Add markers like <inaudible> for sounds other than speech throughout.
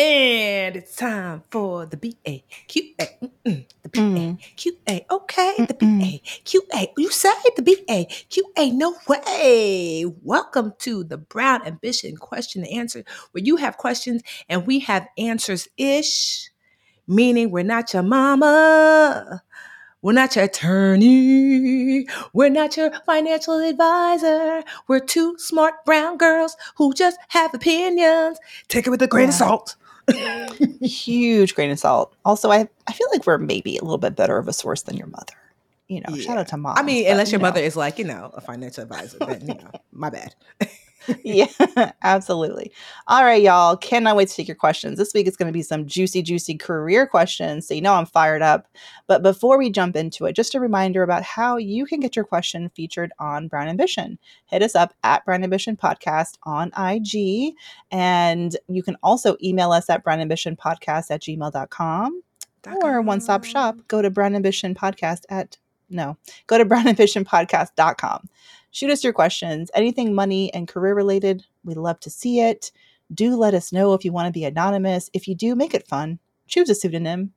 And it's time for the B A Q A. The B A mm. Q A. Okay, the B A Q A. You say the B A Q A. No way. Welcome to the Brown Ambition question and answer, where you have questions and we have answers ish, meaning we're not your mama. We're not your attorney. We're not your financial advisor. We're two smart brown girls who just have opinions. Take it with a grain of salt. Huge grain of salt. Also, I, I feel like we're maybe a little bit better of a source than your mother. You know, shout out to mom. I mean, unless your mother is like, you know, a financial advisor, then, you know, my bad. <laughs> yeah, <laughs> absolutely. All right, y'all. Cannot wait to take your questions. This week it's going to be some juicy, juicy career questions. So, you know, I'm fired up. But before we jump into it, just a reminder about how you can get your question featured on Brown Ambition. Hit us up at Brown Ambition Podcast on IG. And you can also email us at brownambitionpodcast at gmail.com or one stop shop. Go to Brown Ambition Podcast at no, go to <laughs> brownambitionpodcast.com. Shoot us your questions, anything money and career related. We love to see it. Do let us know if you want to be anonymous. If you do, make it fun. Choose a pseudonym.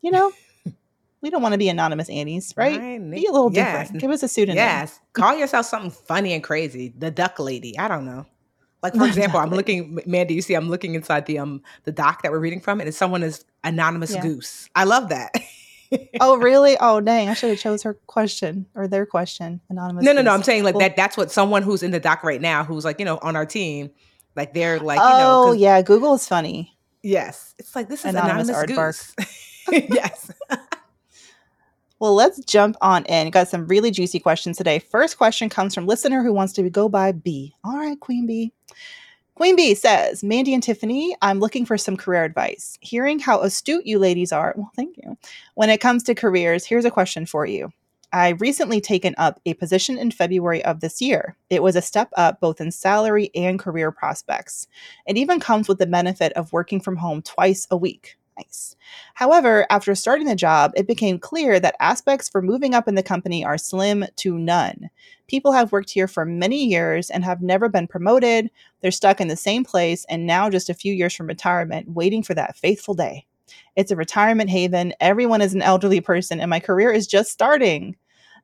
You know, <laughs> we don't want to be anonymous Annies, right? Be a little Yes. different. Give us a pseudonym. Yes. Call yourself something funny and crazy. The duck lady. I don't know. Like for <laughs> example, I'm looking, Mandi. You see, I'm looking inside the um the doc that we're reading from, and it's someone is anonymous Yeah. goose. I love that. <laughs> <laughs> Oh, really? Oh, dang. I should have chose her question or their question. Anonymous. no, no, no. I'm saying like Well- that. That's what someone who's in the doc right now, who's like you know on our team, like they're like you know. oh, 'cause- yeah. Google is funny. Yes, it's like this is Anonymous anonymous, goose. <laughs> yes. Well, let's jump on in. Got some really juicy questions today. First question comes from listener who wants to go by B. All right, Queen B. Queen B says, Mandi and Tiffany, I'm looking for some career advice. Hearing how astute you ladies are, well, thank you. When it comes to careers, here's a question for you. I recently taken up a position in February of this year. It was a step up both in salary and career prospects. It even comes with the benefit of working from home twice a week. Nice. However, after starting the job, it became clear that aspects for moving up in the company are slim to none. People have worked here for many years and have never been promoted. They're stuck in the same place and now just a few years from retirement, waiting for that faithful day. It's a retirement haven. Everyone is an elderly person, and my career is just starting.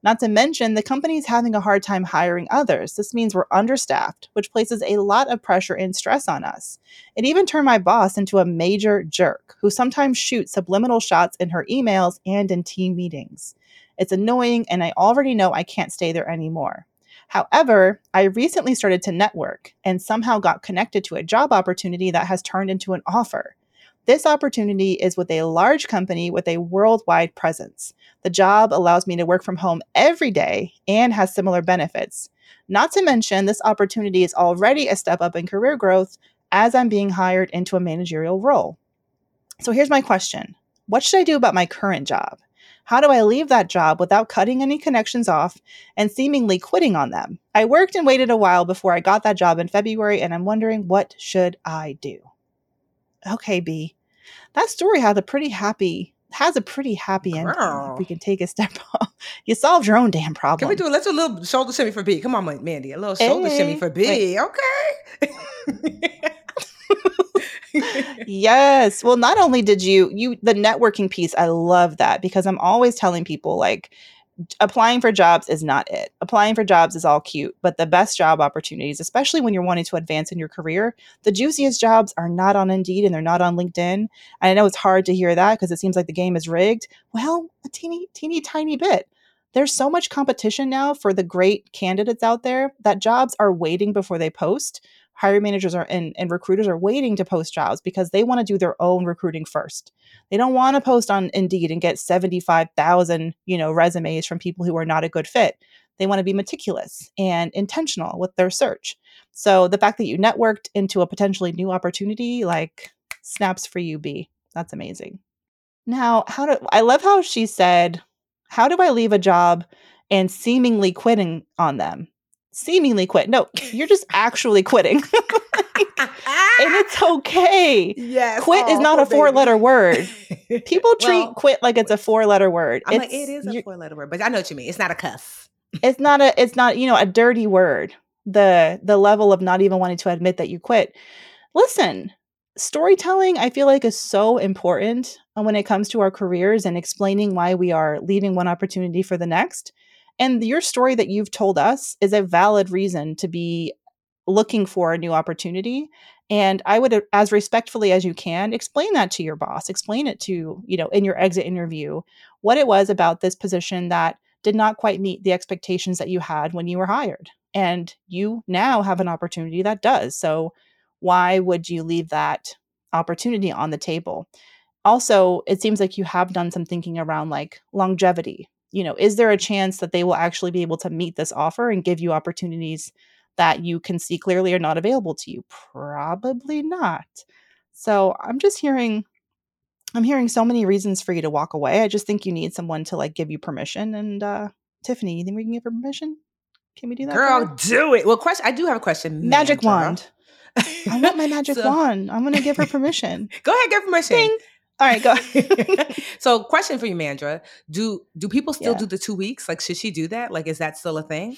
Not to mention, the company is having a hard time hiring others. This means we're understaffed, which places a lot of pressure and stress on us. It even turned my boss into a major jerk who sometimes shoots subliminal shots in her emails and in team meetings. It's annoying, and I already know I can't stay there anymore. However, I recently started to network and somehow got connected to a job opportunity that has turned into an offer. This opportunity is with a large company with a worldwide presence. The job allows me to work from home every day and has similar benefits. Not to mention, this opportunity is already a step up in career growth as I'm being hired into a managerial role. So here's my question What should I do about my current job? How do I leave that job without cutting any connections off and seemingly quitting on them? I worked and waited a while before I got that job in February, and I'm wondering what should I do? Okay, B. That story had a pretty happy has a pretty happy ending. If we can take a <laughs> step off. You solved your own damn problem. Can we do? It? Let's do a little shoulder shimmy for B. Come on, Mandi. A little shoulder Hey. shimmy eh, for B. Okay. <laughs> yes well not only did you you the networking piece i love that because i'm always telling people like applying for jobs is not it. Applying for jobs is all cute, but the best job opportunities, especially when you're wanting to advance in your career, the juiciest jobs are not on Indeed and they're not on LinkedIn. I know it's hard to hear that because it seems like the game is rigged. Well, a teeny, teeny, tiny bit. There's so much competition now for the great candidates out there that jobs are waiting before they post hiring managers are and, and recruiters are waiting to post jobs because they want to do their own recruiting first. They don't want to post on Indeed and get 75,000, you know, resumes from people who are not a good fit. They want to be meticulous and intentional with their search. So the fact that you networked into a potentially new opportunity like snaps for you B. That's amazing. Now, how do I love how she said, "How do I leave a job and seemingly quitting on them?" Seemingly quit. No, <laughs> you're just actually quitting. <laughs> and it's okay. Yes. Quit oh, is not a four letter word. <laughs> People treat well, quit like it's a four letter word. I'm it's, like, it is a four letter word, but I know what you mean. It's not a cuss. it's not a it's not, you know, a dirty word. The the level of not even wanting to admit that you quit. Listen, storytelling I feel like is so important when it comes to our careers and explaining why we are leaving one opportunity for the next. And your story that you've told us is a valid reason to be looking for a new opportunity. And I would, uh, as respectfully as you can, explain that to your boss, explain it to, you know, in your exit interview, what it was about this position that did not quite meet the expectations that you had when you were hired. And you now have an opportunity that does. So why would you leave that opportunity on the table? Also, it seems like you have done some thinking around like longevity, you know, is there a chance that they will actually be able to meet this offer and give you opportunities that you can see clearly are not available to you? Probably not. So I'm just hearing I'm hearing so many reasons for you to walk away. I just think you need someone to like give you permission. And uh Tiffany, you think we can give her permission? Can we do that? Girl, do it. Well, question I do have a question. Magic wand. I want my <laughs> magic so, wand. I'm gonna give her permission. <laughs> Go ahead, give her permission. Ding. All right, go. <laughs> <laughs> so, question for you, Mandra: Do do people still yeah. do the two weeks? Like, should she do that? Like, is that still a thing?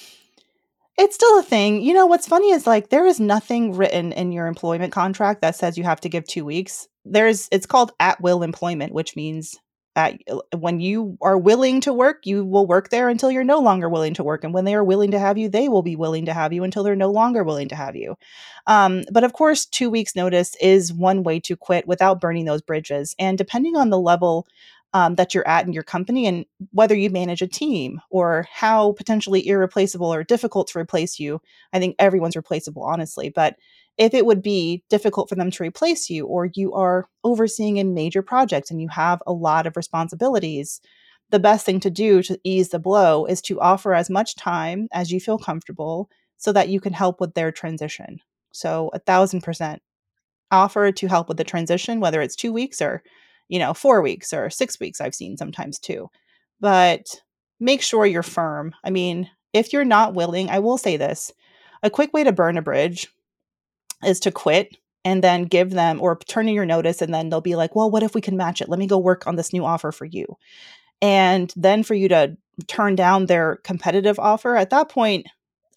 It's still a thing. You know, what's funny is like there is nothing written in your employment contract that says you have to give two weeks. There's it's called at will employment, which means uh, when you are willing to work, you will work there until you're no longer willing to work. And when they are willing to have you, they will be willing to have you until they're no longer willing to have you. Um, but of course, two weeks' notice is one way to quit without burning those bridges. And depending on the level um, that you're at in your company and whether you manage a team or how potentially irreplaceable or difficult to replace you, I think everyone's replaceable, honestly. But if it would be difficult for them to replace you or you are overseeing a major project and you have a lot of responsibilities the best thing to do to ease the blow is to offer as much time as you feel comfortable so that you can help with their transition. So a thousand percent. Offer to help with the transition whether it's two weeks or you know four weeks or six weeks i've seen sometimes too. But make sure you're firm. I mean if you're not willing i will say this a quick way to burn a bridge is to quit and then give them or turn in your notice and then they'll be like well what if we can match it? Let me go work on this new offer for you. And then for you to turn down their competitive offer at that point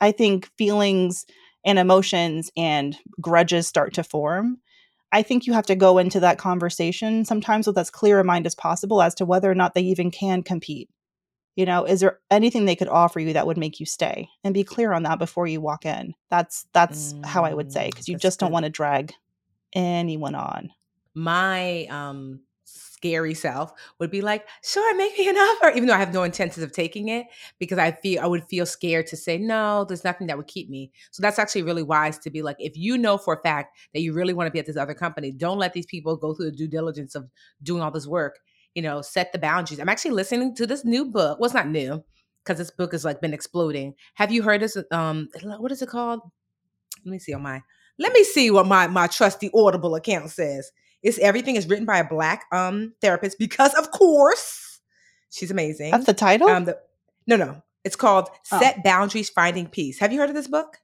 i think feelings and emotions and grudges start to form. I think you have to go into that conversation sometimes with as clear a mind as possible as to whether or not they even can compete you know is there anything they could offer you that would make you stay and be clear on that before you walk in? That's that's mm, how i would say because you just don't want to drag anyone on. My um scary self would be like sure make me an <laughs> offer even though i have no intentions of taking it because i feel i would feel scared to say no there's nothing that would keep me. So that's actually really wise to be like if you know for a fact that you really want to be at this other company don't let these people go through the due diligence of doing all this work you know, set the boundaries. I'm actually listening to this new book. Well, it's not new because this book has like been exploding. Have you heard this? Um, what is it called? Let me see on my. Let me see what my my trusty Audible account says. It's everything is written by a black um therapist because of course she's amazing. That's the title. Um, the, no, no, it's called oh. "Set Boundaries, Finding Peace." Have you heard of this book?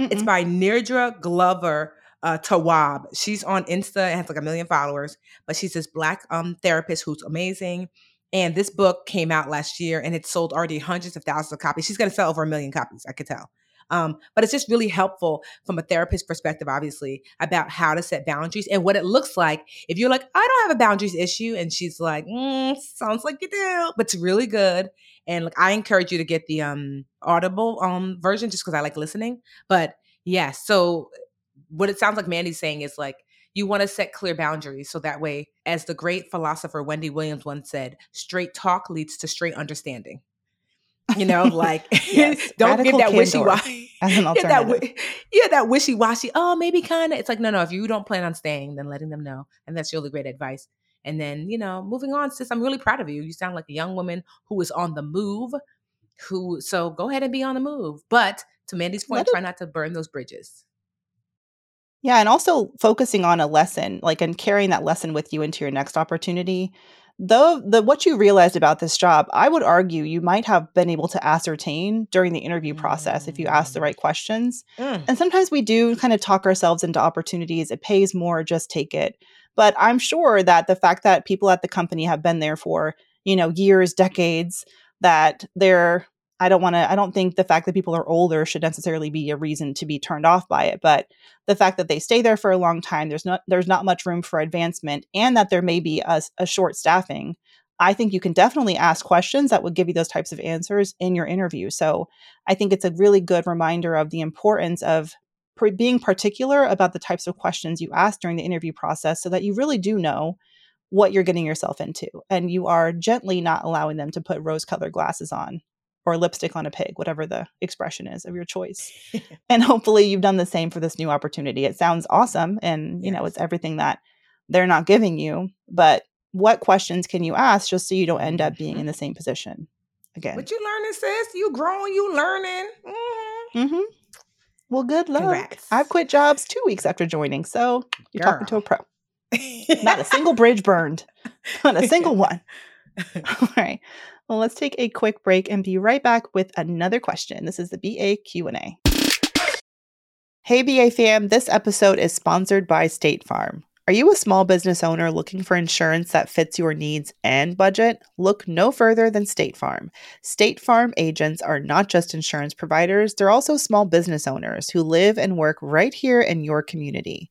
Mm-mm. It's by Nedra Glover uh, Tawwab. She's on Insta and has like a million followers, but she's this black um, therapist who's amazing. And this book came out last year and it sold already hundreds of thousands of copies. She's going to sell over a million copies, I could tell. Um, but it's just really helpful from a therapist perspective, obviously, about how to set boundaries and what it looks like if you're like, I don't have a boundaries issue, and she's like, mm, sounds like you do, but it's really good. And like, I encourage you to get the um Audible um version just because I like listening. But yeah, so what it sounds like Mandi's saying is like you want to set clear boundaries so that way, as the great philosopher Wendy Williams once said, straight talk leads to straight understanding. You know, like <laughs> yes, <laughs> don't give that wishy washy. <laughs> As an alternative. Yeah, that, yeah, that wishy washy. Oh, maybe kind of. It's like no, no. If you don't plan on staying, then letting them know, and that's really great advice. And then you know, moving on, sis. I'm really proud of you. You sound like a young woman who is on the move. Who so go ahead and be on the move, but to Mandi's point, Let try it- not to burn those bridges. Yeah, and also focusing on a lesson, like and carrying that lesson with you into your next opportunity though the what you realized about this job i would argue you might have been able to ascertain during the interview process if you ask the mm. right questions mm. and sometimes we do kind of talk ourselves into opportunities it pays more just take it but i'm sure that the fact that people at the company have been there for you know years decades that they're I don't want to, I don't think the fact that people are older should necessarily be a reason to be turned off by it. But the fact that they stay there for a long time, there's not, there's not much room for advancement and that there may be a, a short staffing. I think you can definitely ask questions that would give you those types of answers in your interview. So I think it's a really good reminder of the importance of pre- being particular about the types of questions you ask during the interview process so that you really do know what you're getting yourself into and you are gently not allowing them to put rose colored glasses on or lipstick on a pig, whatever the expression is of your choice. <laughs> and hopefully you've done the same for this new opportunity. It sounds awesome and you yes. know it's everything that they're not giving you, but what questions can you ask just so you don't end up being in the same position again? What you learning, sis? You growing, you learning. Mm-hmm. mm-hmm. Well, good luck. Congrats. I've quit jobs two weeks after joining, so you're Girl. talking to a pro. <laughs> Not a single bridge burned. Not a single <laughs> one. All right. Well, let's take a quick break and be right back with another question. This is the BA Q&A. Hey BA fam, this episode is sponsored by State Farm. Are you a small business owner looking for insurance that fits your needs and budget? Look no further than State Farm. State Farm agents are not just insurance providers, they're also small business owners who live and work right here in your community.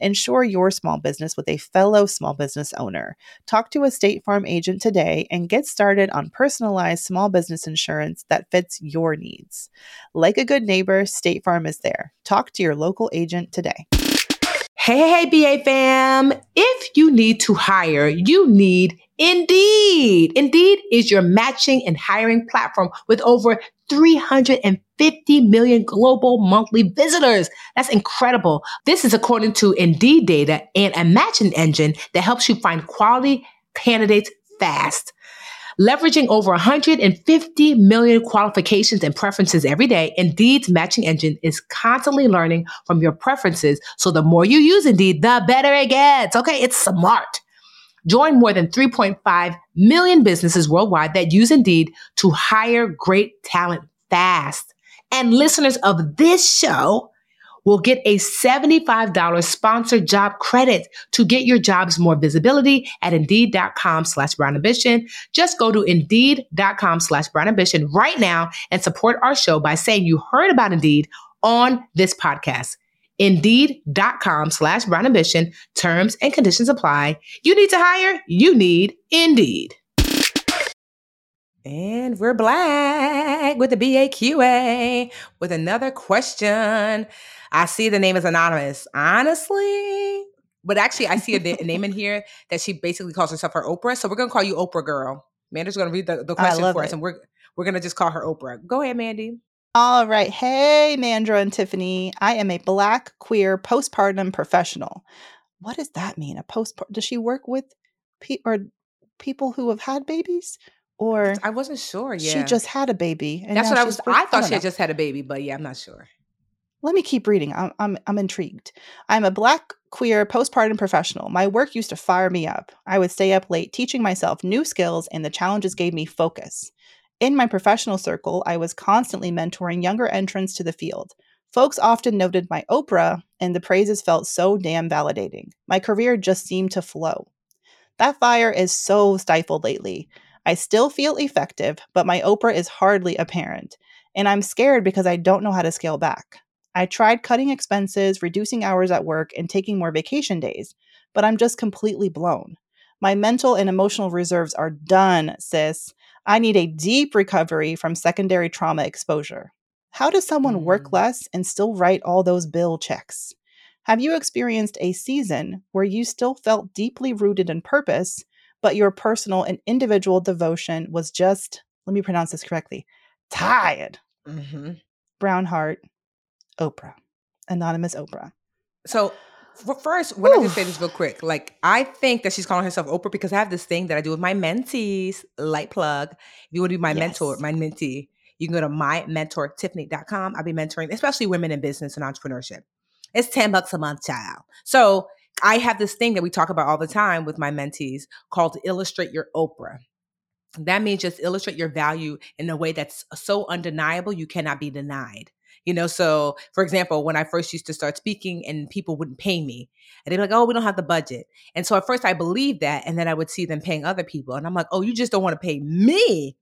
Insure your small business with a fellow small business owner. Talk to a State Farm agent today and get started on personalized small business insurance that fits your needs. Like a good neighbor, State Farm is there. Talk to your local agent today. Hey, hey, BA fam. If you need to hire, you need Indeed. Indeed is your matching and hiring platform with over 350 million global monthly visitors. That's incredible. This is according to Indeed data and a matching engine that helps you find quality candidates fast. Leveraging over 150 million qualifications and preferences every day, Indeed's matching engine is constantly learning from your preferences. So the more you use Indeed, the better it gets. Okay, it's smart. Join more than 3.5 million businesses worldwide that use Indeed to hire great talent fast. And listeners of this show will get a $75 sponsored job credit to get your jobs more visibility at indeed.com slash brown ambition. Just go to indeed.com slash brown ambition right now and support our show by saying you heard about Indeed on this podcast. Indeed.com slash brown ambition. Terms and conditions apply. You need to hire, you need Indeed. And we're black with the BAQA with another question. I see the name is anonymous. Honestly, but actually, I see a, name in <laughs> here that she basically calls herself her Oprah. So we're gonna call you Oprah Girl. Amanda's gonna read the, the question for it. us, and we're we're gonna just call her Oprah. Go ahead, Mandi. All right. Hey, Mandra and Tiffany. I am a black queer postpartum professional. What does that mean? A post does she work with pe- or people who have had babies? Or I wasn't sure. Yeah. She just had a baby. That's what I was I thought I she had just had a baby, but yeah, I'm not sure. Let me keep reading. I'm, I'm I'm intrigued. I'm a black queer postpartum professional. My work used to fire me up. I would stay up late teaching myself new skills and the challenges gave me focus. In my professional circle, I was constantly mentoring younger entrants to the field. Folks often noted my Oprah, and the praises felt so damn validating. My career just seemed to flow. That fire is so stifled lately. I still feel effective, but my Oprah is hardly apparent. And I'm scared because I don't know how to scale back. I tried cutting expenses, reducing hours at work, and taking more vacation days, but I'm just completely blown. My mental and emotional reserves are done, sis. I need a deep recovery from secondary trauma exposure. How does someone work Mm. less and still write all those bill checks? Have you experienced a season where you still felt deeply rooted in purpose, but your personal and individual devotion was just, let me pronounce this correctly, tired? hmm Brown heart, Oprah. Anonymous Oprah. So first, when I just say this real quick, like I think that she's calling herself Oprah because I have this thing that I do with my mentees. Light plug. If you want to be my mentor, my mentee, you can go to mymentortiffany.com. I'll be mentoring, especially women in business and entrepreneurship. It's 10 bucks a month, child. So I have this thing that we talk about all the time with my mentees called Illustrate Your Oprah. That means just illustrate your value in a way that's so undeniable you cannot be denied. You know, so for example, when I first used to start speaking and people wouldn't pay me, and they'd be like, oh, we don't have the budget. And so at first I believed that, and then I would see them paying other people. And I'm like, oh, you just don't want to pay me.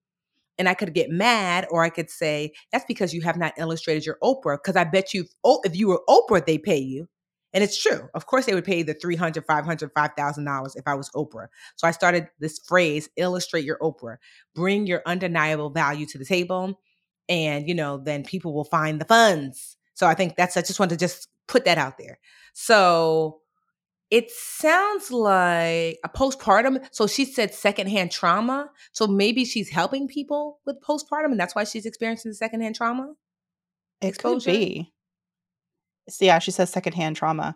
And I could get mad, or I could say, that's because you have not illustrated your Oprah. Because I bet you, oh, if you were Oprah, they pay you. And it's true. Of course, they would pay the $300, $500, $5,000 if I was Oprah. So I started this phrase, illustrate your Oprah. Bring your undeniable value to the table. And, you know, then people will find the funds. So I think that's, I just wanted to just put that out there. So it sounds like a postpartum. So she said secondhand trauma. So maybe she's helping people with postpartum and that's why she's experiencing the secondhand trauma. It Exposure? could be. So yeah, she says secondhand trauma.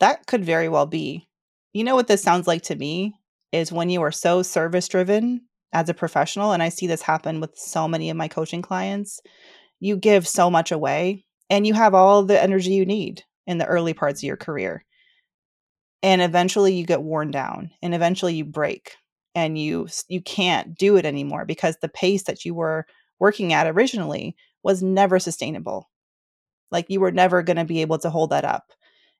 That could very well be. You know what this sounds like to me is when you are so service driven as a professional, and I see this happen with so many of my coaching clients, you give so much away and you have all the energy you need in the early parts of your career. And eventually you get worn down and eventually you break and you you can't do it anymore because the pace that you were working at originally was never sustainable. Like you were never going to be able to hold that up.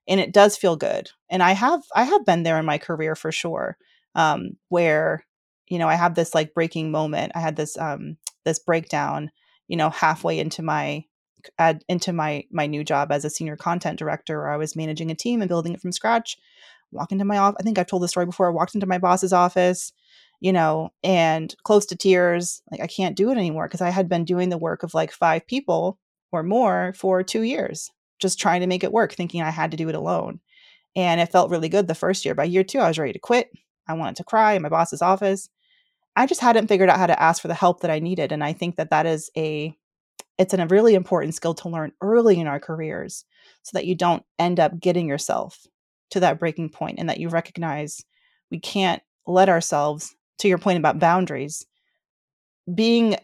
And it does feel good. And I have I have been there in my career for sure. Um where you know, I have this like breaking moment. I had this um this breakdown, you know, halfway into my ad, into my my new job as a senior content director where I was managing a team and building it from scratch. Walk into my office. I think I've told the story before. I walked into my boss's office, you know, and close to tears. Like I can't do it anymore because I had been doing the work of like five people or more for two years, just trying to make it work, thinking I had to do it alone. And it felt really good the first year. By year two, I was ready to quit. I wanted to cry in my boss's office. I just hadn't figured out how to ask for the help that I needed. And I think that that is a it's a really important skill to learn early in our careers so that you don't end up getting yourself to that breaking point and that you recognize we can't let ourselves to your point about boundaries being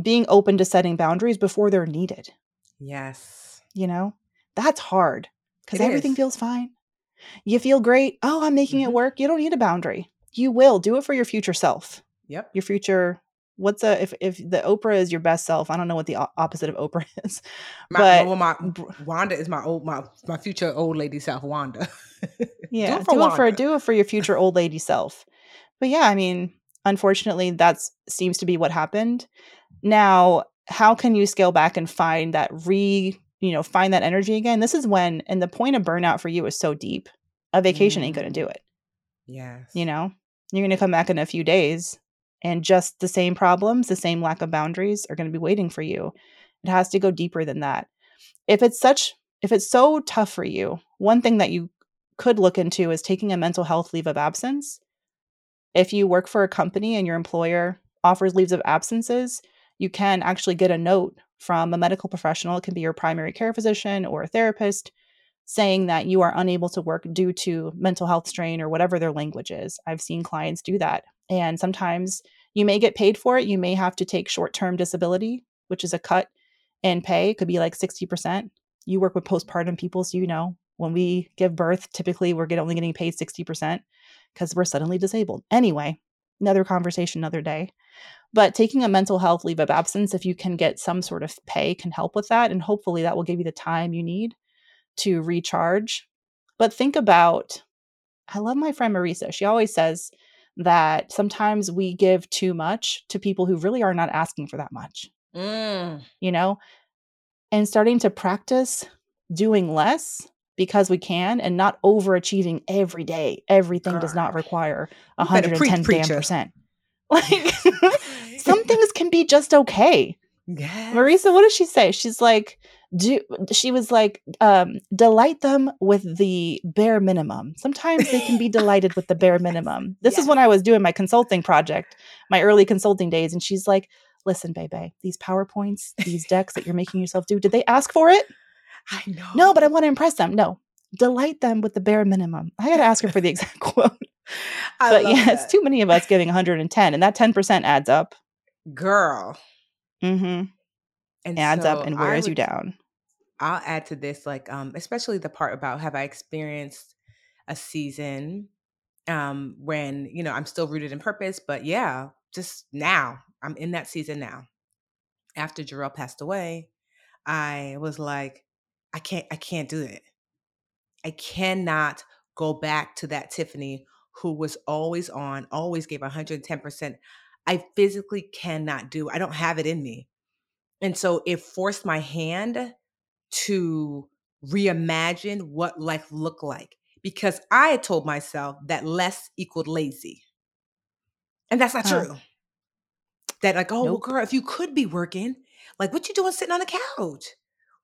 being open to setting boundaries before they're needed Yes. you know that's hard because everything is. feels fine you feel great oh i'm making it Mhm. work you don't need a boundary you will do it for your future self Yep. your future what's a if if the oprah is your best self i don't know what the opposite of oprah <laughs> is My, but well, my Wanda is my old my my future old lady self, Wanda. <laughs> yeah do it for do it for do it for your future old lady self. But yeah i mean unfortunately that seems to be what happened. Now how can you scale back and find that re you know find that energy again? This is when and the point of burnout for you is so deep a vacation ain't gonna Mm. do it. Yeah, you know? You're gonna come back in a few days and just the same problems the same lack of boundaries are gonna be waiting for you. It has to go deeper than that. If it's such if it's so tough for you one thing that you could look into is taking a mental health leave of absence. If you work for a company and your employer offers leaves of absences you can actually get a note from a medical professional it can be your primary care physician or a therapist saying that you are unable to work due to mental health strain or whatever their language is. I've seen clients do that and sometimes you may get paid for it you may have to take short-term disability which is a cut in pay it could be like 60% you work with postpartum people so you know when we give birth typically we're get, only getting paid 60% because we're suddenly disabled anyway another conversation another day. But taking a mental health leave of absence, if you can get some sort of pay, can help with that. And hopefully that will give you the time you need to recharge. But think about I love my friend Marisa. She always says that sometimes we give too much to people who really are not asking for that much. Mm. You know, and starting to practice doing less because we can and not overachieving every day. Everything does not require You 110 preach, damn percent. <laughs> Like <laughs> some things can be just okay. Yes. Marisa, what does she say? She's like, do she was like, um, delight them with the bare minimum. Sometimes they can be <laughs> delighted with the bare minimum. This is when I was doing my consulting project, my early consulting days, and she's like, listen, baby, these PowerPoints, these decks that you're making yourself do, did they ask for it? I know. No, but I want to impress them. No. Delight them with the bare minimum. I got to ask her for the <laughs> exact <laughs> quote. I but yeah, it's too many of us giving 110, and that 10% adds up. girl. Mm hmm And Adds so up and wears you down. I'll add to this, like, um, especially the part about have I experienced a season um when, you know, I'm still rooted in purpose, but yeah, just now. I'm in that season now. After Jarrell passed away, I was like, I can't, I can't do it. I cannot go back to that Tiffany who was always on, always gave 110%. I physically cannot do. I don't have it in me. And so it forced my hand to reimagine what life looked like because I had told myself that less equaled lazy. And that's not Huh. true. That like, oh, well, girl, if you could be working, like what you doing sitting on the couch?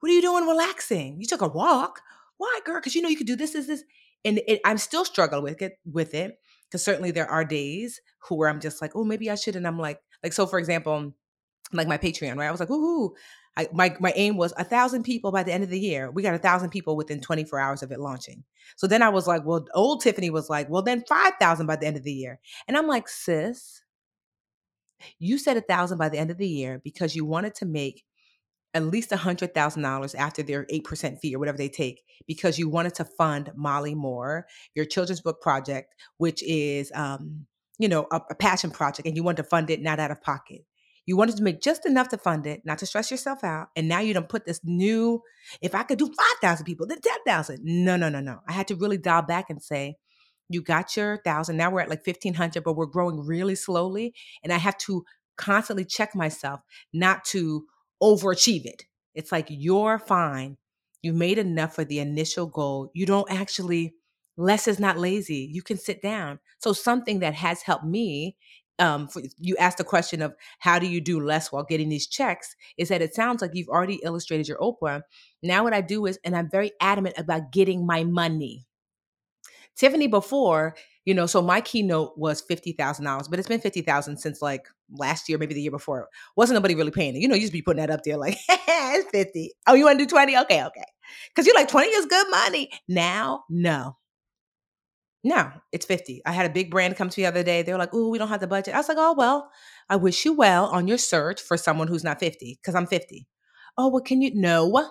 What are you doing relaxing? You took a walk. Why, girl? Because you know you could do this, this, this. And it, I'm still struggling with it, with it. Because certainly there are days who where I'm just like, oh, maybe I should. And I'm like, like, so for example, like my Patreon, right? I was like, ooh, I, my my aim was a thousand people by the end of the year. We got a thousand people within 24 hours of it launching. So then I was like, well, old Tiffany was like, well, then five thousand by the end of the year. And I'm like, sis, you said a thousand by the end of the year because you wanted to make at least a hundred thousand dollars after their eight percent fee or whatever they take because you wanted to fund Molly Moore, your children's book project, which is um, you know, a, a passion project, and you wanted to fund it not out of pocket. You wanted to make just enough to fund it, not to stress yourself out. And now you don't put this new, if I could do 5,000 people, then 10,000. No, no, no, no. I had to really dial back and say, you got your thousand. Now we're at like 1,500, but we're growing really slowly. And I have to constantly check myself not to overachieve it. It's like, you're fine. You made enough for the initial goal. You don't actually, less is not lazy. You can sit down. So, something that has helped me um, for, you asked the question of how do you do less while getting these checks is that it sounds like you've already illustrated your Oprah. Now, what I do is, and I'm very adamant about getting my money. Tiffany, before, you know, so my keynote was $50,000, but it's been 50,000 since like last year, maybe the year before. Wasn't nobody really paying it. You know, you just be putting that up there like, <laughs> it's 50. Oh, you want to do 20? Okay, okay. Because you're like, 20 is good money. Now, no. No, it's 50. I had a big brand come to me the other day. They were like, oh, we don't have the budget. I was like, oh, well, I wish you well on your search for someone who's not 50 because I'm 50. Oh, well, can you? No.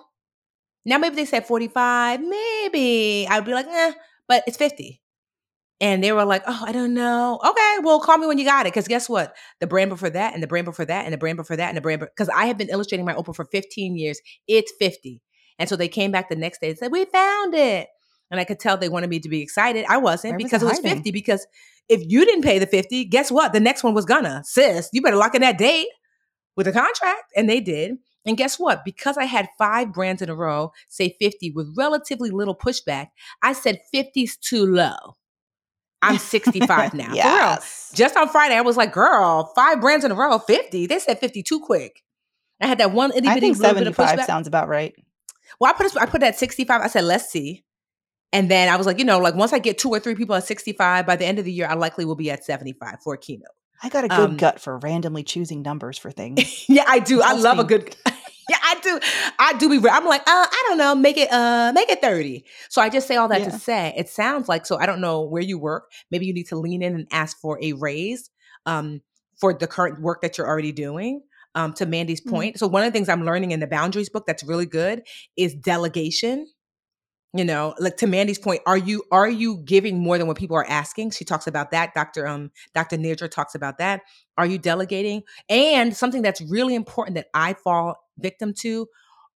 Now, maybe they said 45. Maybe. I'd be like, eh, but it's 50. And they were like, oh, I don't know. Okay, well, call me when you got it. Because guess what? The brand before that, and the brand before that, and the brand before that, and the brand because I have been illustrating my Oprah for 15 years. It's 50. And so they came back the next day and said, We found it. And I could tell they wanted me to be excited. I wasn't was because it was hiding? 50. Because if you didn't pay the 50, guess what? The next one was gonna. Sis, you better lock in that date with a contract. And they did. And guess what? Because I had five brands in a row say 50 with relatively little pushback, I said 50's too low. I'm 65 <laughs> now. Yes. Just on Friday, I was like, girl, five brands in a row, 50. They said 50 too quick. I had that one itty I bitty think little bit of 75 pushback. sounds about right. Well, I put I put that 65. I said, let's see. And then I was like, you know, like once I get two or three people at 65, by the end of the year, I likely will be at 75 for a keynote. I got a good Um, gut for randomly choosing numbers for <laughs> things. yeah, I do. I love a good. <laughs> yeah, I do. I do be. re- I'm like, uh, I don't know. Make it. Uh, make it thirty. So I just say all that Yeah. to say it sounds like. So I don't know where you work. Maybe you need to lean in and ask for a raise. Um, for the current work that you're already doing. Um, to Mandi's Mhm. point. So one of the things I'm learning in the boundaries book that's really good is delegation. You know like to Mandi's point are you are you giving more than what people are asking? She talks about that dr um dr Nedra talks about that. Are you delegating? And something that's really important that i fall victim to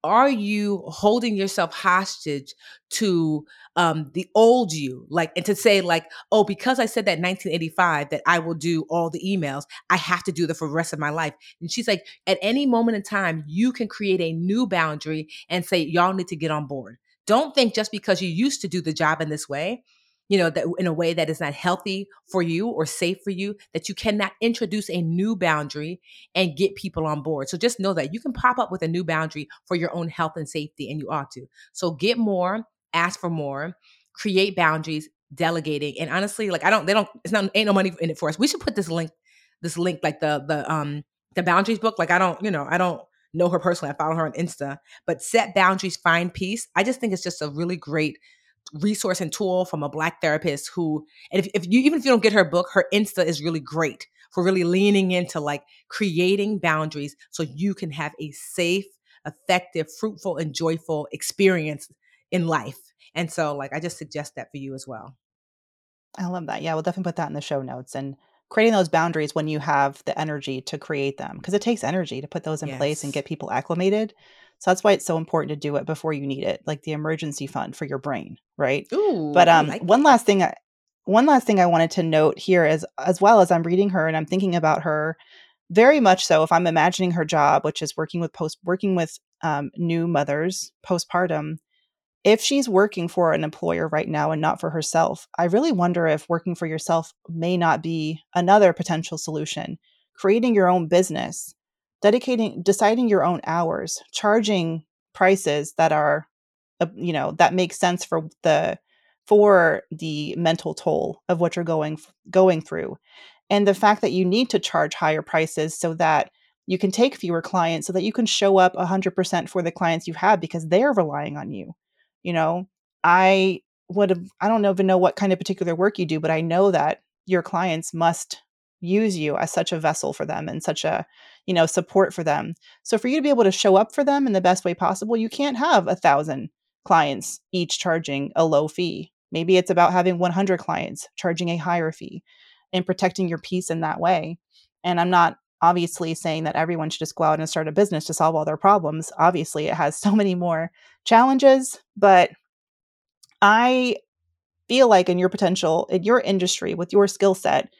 are you holding yourself hostage to um, the old you? Like and to say like oh because i said that 1985 that i will do all the emails i have to do that for the rest of my life. And she's like at any moment in time you can create a new boundary and say y'all need to get on board don't think just because you used to do the job in this way, you know, that in a way that is not healthy for you or safe for you, that you cannot introduce a new boundary and get people on board. So just know that you can pop up with a new boundary for your own health and safety, and you ought to. So get more, ask for more, create boundaries, delegating. And honestly, like I don't, they don't, it's not ain't no money in it for us. We should put this link, this link, like the the um the boundaries book. Like I don't, you know, I don't know her personally. I follow her on Insta, but set boundaries, find peace. I just think it's just a really great resource and tool from a black therapist who, and if, if you, even if you don't get her book, her Insta is really great for really leaning into like creating boundaries so you can have a safe, effective, fruitful, and joyful experience in life. And so, like, I just suggest that for you as well. I love that. Yeah, we'll definitely put that in the show notes. And creating those boundaries when you have the energy to create them because it takes energy to put those in yes. place and get people acclimated. So that's why it's so important to do it before you need it, like the emergency fund for your brain, right? Ooh, but um, like one last thing, I, one last thing I wanted to note here is as well as I'm reading her and I'm thinking about her very much so. If I'm imagining her job, which is working with post working with um, new mothers postpartum, if she's working for an employer right now and not for herself, I really wonder if working for yourself may not be another potential solution. Creating your own business, dedicating, deciding your own hours, charging prices that are, uh, you know, that make sense for the for the mental toll of what you're going going through, and the fact that you need to charge higher prices so that you can take fewer clients, so that you can show up 100% for the clients you have because they're relying on you you know i would have i don't even know what kind of particular work you do but i know that your clients must use you as such a vessel for them and such a you know support for them. So for you to be able to show up for them in the best way possible you can't have a thousand clients each charging a low fee. Maybe it's about having 100 clients charging a higher fee and protecting your peace in that way. And i'm not obviously saying that everyone should just go out and start a business to solve all their problems. Obviously, it has <laughs> so many more challenges, but I feel like in your potential, in your industry, with your skill set,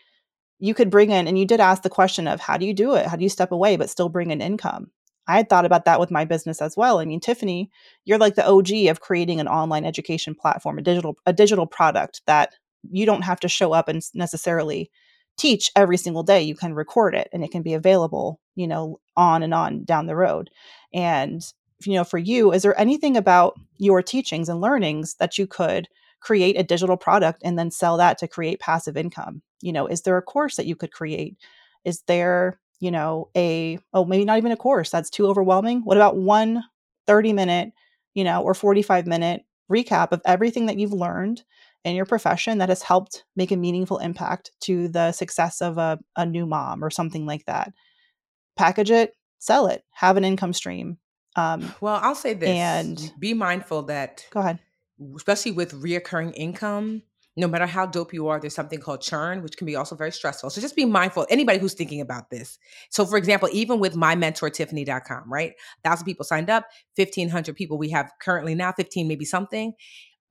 you could bring in, and you did ask the question of how do you do it? How do you step away but still bring in income? I had thought about that with my business as well. I mean, Tiffany, you're like the OG of creating an online education platform, a digital a digital product that you don't have to show up and necessarily teach every single day you can record it and it can be available you know on and on down the road. And you know for you is there anything about your teachings and learnings that you could create a digital product and then sell that to create passive income? You know is there a course that you could create? Is there you know a oh maybe not even a course that's too overwhelming? What about one 30 minute you know or 45 minute recap of everything that you've learned in your profession that has helped make a meaningful impact to the success of a, a new mom or something like that. Package it, sell it, have an income stream. Um, well, I'll say this and be mindful that, go ahead, especially with reoccurring income, no matter how dope you are, there's something called churn, which can be also very stressful. So just be mindful, anybody who's thinking about this. So, for example, even with my mentor, mymentortiffany.com, right? 1,000 people signed up, 1,500 people we have currently now, 15 maybe something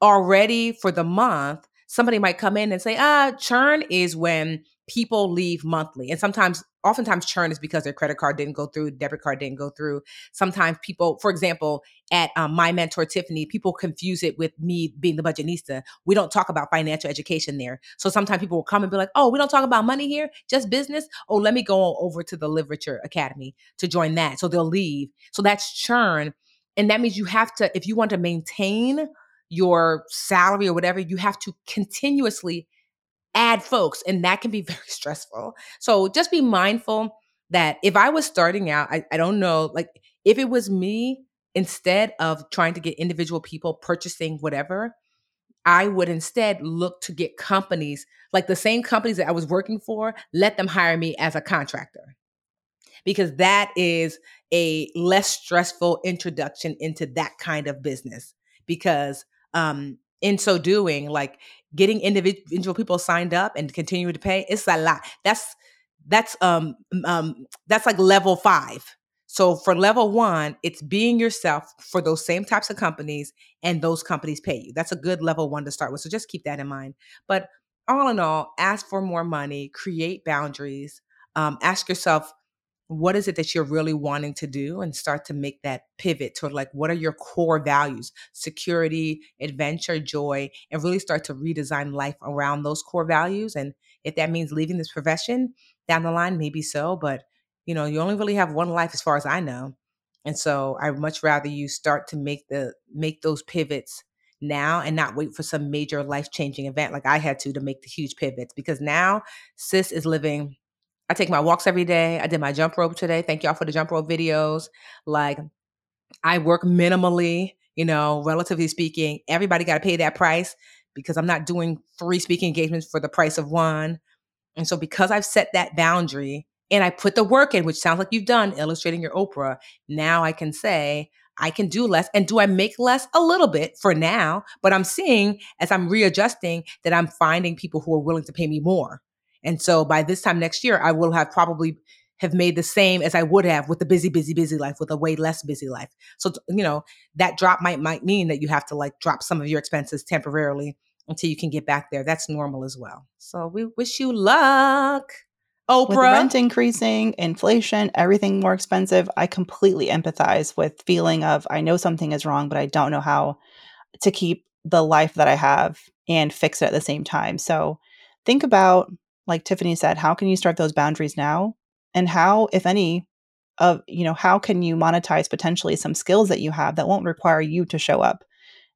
already for the month, somebody might come in and say, ah, churn is when people leave monthly. And sometimes, oftentimes, churn is because their credit card didn't go through, debit card didn't go through. Sometimes people, for example, at um, my mentor Tiffany, people confuse it with me being the budgetnista. We don't talk about financial education there. So sometimes people will come and be like, "Oh, we don't talk about money here, just business." Oh, let me go over to the Live Richer Academy to join that. So they'll leave. So that's churn, and that means you have to, if you want to maintain your salary or whatever, you have to continuously add folks, and that can be <laughs> very stressful. So just be mindful that if I was starting out, I, I don't know, like if it was me, instead of trying to get individual people purchasing whatever, I would instead look to get companies, like the same companies that I was working for, let them hire me as a contractor. Because that is a less stressful introduction into that kind of business. Because um, in so doing, like getting individual people signed up and continuing to pay, it's a lot. That's that's um um that's like level five. So for level one, it's being yourself for those same types of companies, and those companies pay you. That's a good level one to start with. So just keep that in mind. But all in all, ask for more money, create boundaries, um, ask yourself, what is it that you're really wanting to do and start to make that pivot toward like what are your core values? Security adventure joy and really start to redesign life around those core values and if that means leaving this profession down the line maybe so but you know you only really have one life as far as i know and so i would much rather you start to make the make those pivots now and not wait for some major life changing event like i had to to make the huge pivots because now sis is living I take my walks every day. I did my jump rope today. Thank y'all for the jump rope videos. Like, I work minimally, you know, relatively speaking. Everybody got to pay that price because I'm not doing three speaking engagements for the price of one. And so, because I've set that boundary and I put the work in, which sounds like you've done illustrating your Oprah, now I can say, I can do less. And do I make less? A little bit for now, but I'm seeing as I'm readjusting that I'm finding people who are willing to pay me more. And so by this time next year, I will have probably have made the same as I would have with the busy, busy, busy life with a way less busy life. So, you know, that drop might, might mean that you have to like drop some of your expenses temporarily until you can get back there. That's normal as well. So we wish you luck. Oprah. With rent increasing, inflation, everything more expensive, I completely empathize with feeling of I know something is wrong, but I don't know how to keep the life that I have and fix it at the same time. So think about like Tiffany said, how can you start those boundaries now? And how, if any, of you know, how can you monetize potentially some skills that you have that won't require you to show up?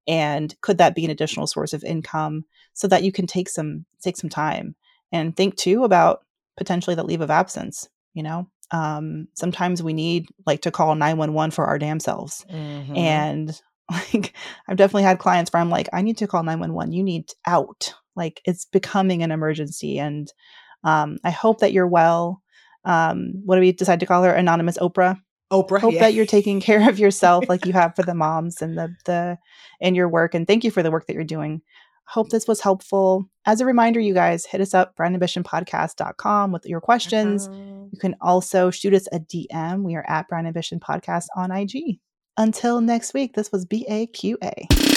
And could that be an additional source of income so that you can take some take some time and think too about potentially the leave of absence, you know? Um, sometimes we need like to call 911 for our damn selves. Mm-hmm. And <laughs> like I've definitely had clients where I'm like, I need to call 911. You need out. Like it's becoming an emergency. And um, I hope that you're well. Um, what do we decide to call her? Anonymous Oprah. Oprah. Hope yeah. that you're taking care of yourself like you have for the <laughs> moms and the the in your work. And thank you for the work that you're doing. Hope this was helpful. As a reminder, you guys hit us up, brownambitionpodcast.com with your questions. Uh-huh. You can also shoot us a DM. We are at Brown Ambition Podcast on IG. Until next week, this was BAQA.